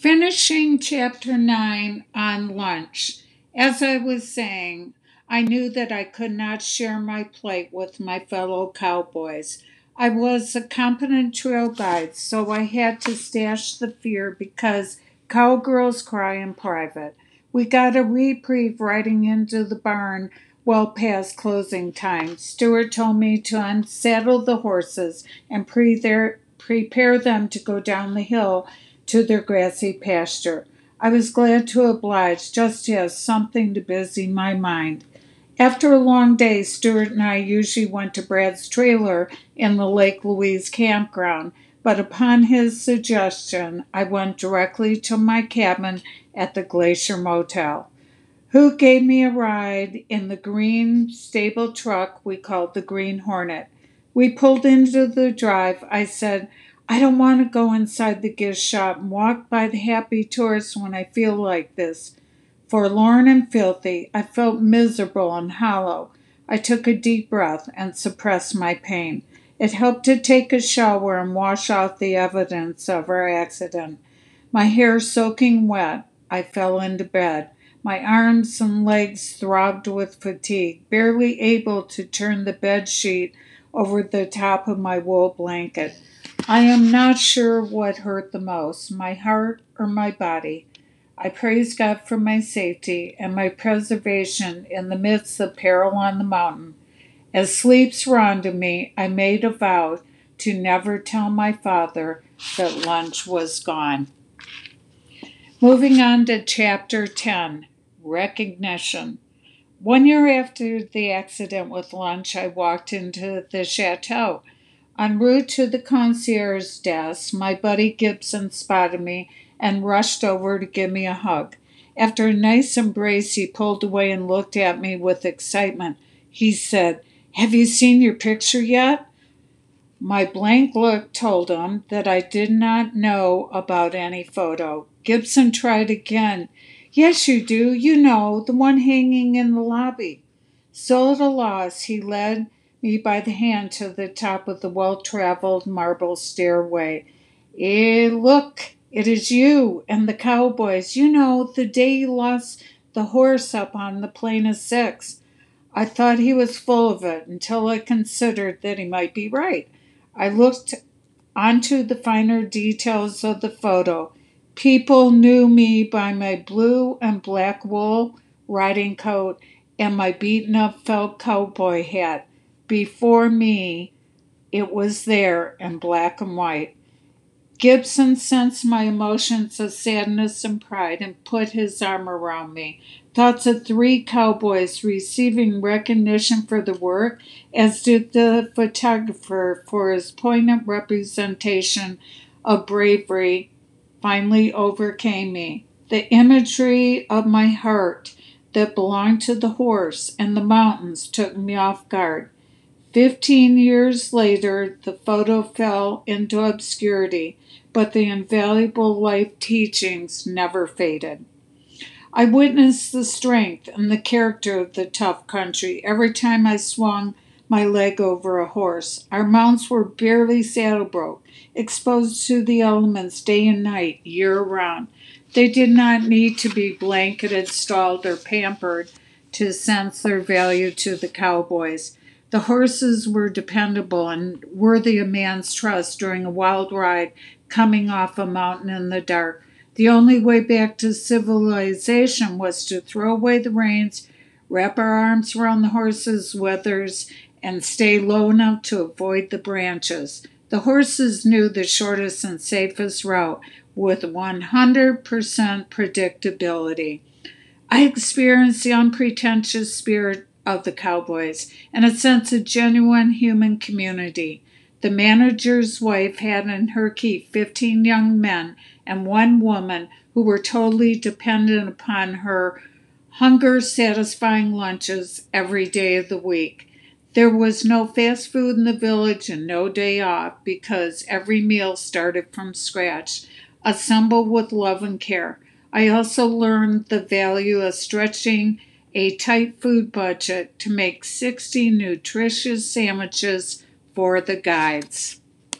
Finishing chapter 9 on lunch. As I was saying, I knew that I could not share my plate with my fellow cowboys. I was a competent trail guide, so I had to stash the fear because cowgirls cry in private. We got a reprieve riding into the barn well past closing time. Stewart told me to unsaddle the horses and pre- prepare them to go down the hill to their grassy pasture. I was glad to oblige just to have something to busy my mind. After a long day, Stewart and I usually went to Brad's trailer in the Lake Louise campground, but upon his suggestion, I went directly to my cabin at the Glacier Motel. Hugh gave me a ride in the green stable truck we called the Green Hornet. We pulled into the drive. I said, I don't want to go inside the gift shop and walk by the happy tourists when I feel like this. Forlorn and filthy, I felt miserable and hollow. I took a deep breath and suppressed my pain. It helped to take a shower and wash out the evidence of our accident. My hair soaking wet, I fell into bed. My arms and legs throbbed with fatigue, barely able to turn the bed sheet over the top of my wool blanket. I am not sure what hurt the most, my heart or my body. I praise God for my safety and my preservation in the midst of peril on the mountain. As sleep surrounded me, I made a vow to never tell my father that lunch was gone. Moving on to chapter 10 Recognition. One year after the accident with lunch, I walked into the chateau. En route to the concierge's desk, my buddy Gibson spotted me and rushed over to give me a hug. After a nice embrace, he pulled away and looked at me with excitement. He said, Have you seen your picture yet? My blank look told him that I did not know about any photo. Gibson tried again. Yes, you do. You know, the one hanging in the lobby. So at a loss, he led me by the hand to the top of the well traveled marble stairway. Eh, look, it is you and the cowboys. You know, the day you lost the horse up on the plain of six. I thought he was full of it until I considered that he might be right. I looked onto the finer details of the photo. People knew me by my blue and black wool riding coat and my beaten up felt cowboy hat before me, it was there in black and white. Gibson sensed my emotions of sadness and pride and put his arm around me. Thoughts of three cowboys receiving recognition for the work, as did the photographer for his poignant representation of bravery, finally overcame me. The imagery of my heart that belonged to the horse and the mountains took me off guard. Fifteen years later, the photo fell into obscurity, but the invaluable life teachings never faded. I witnessed the strength and the character of the tough country every time I swung my leg over a horse. Our mounts were barely saddle broke, exposed to the elements day and night, year round. They did not need to be blanketed, stalled, or pampered to sense their value to the cowboys. The horses were dependable and worthy of man's trust during a wild ride coming off a mountain in the dark. The only way back to civilization was to throw away the reins, wrap our arms around the horses' withers, and stay low enough to avoid the branches. The horses knew the shortest and safest route with 100% predictability. I experienced the unpretentious spirit of the Cowboys and a sense of genuine human community. The manager's wife had in her keep 15 young men and one woman who were totally dependent upon her hunger satisfying lunches every day of the week. There was no fast food in the village and no day off because every meal started from scratch, assembled with love and care. I also learned the value of stretching a tight food budget to make 60 nutritious sandwiches for the guides.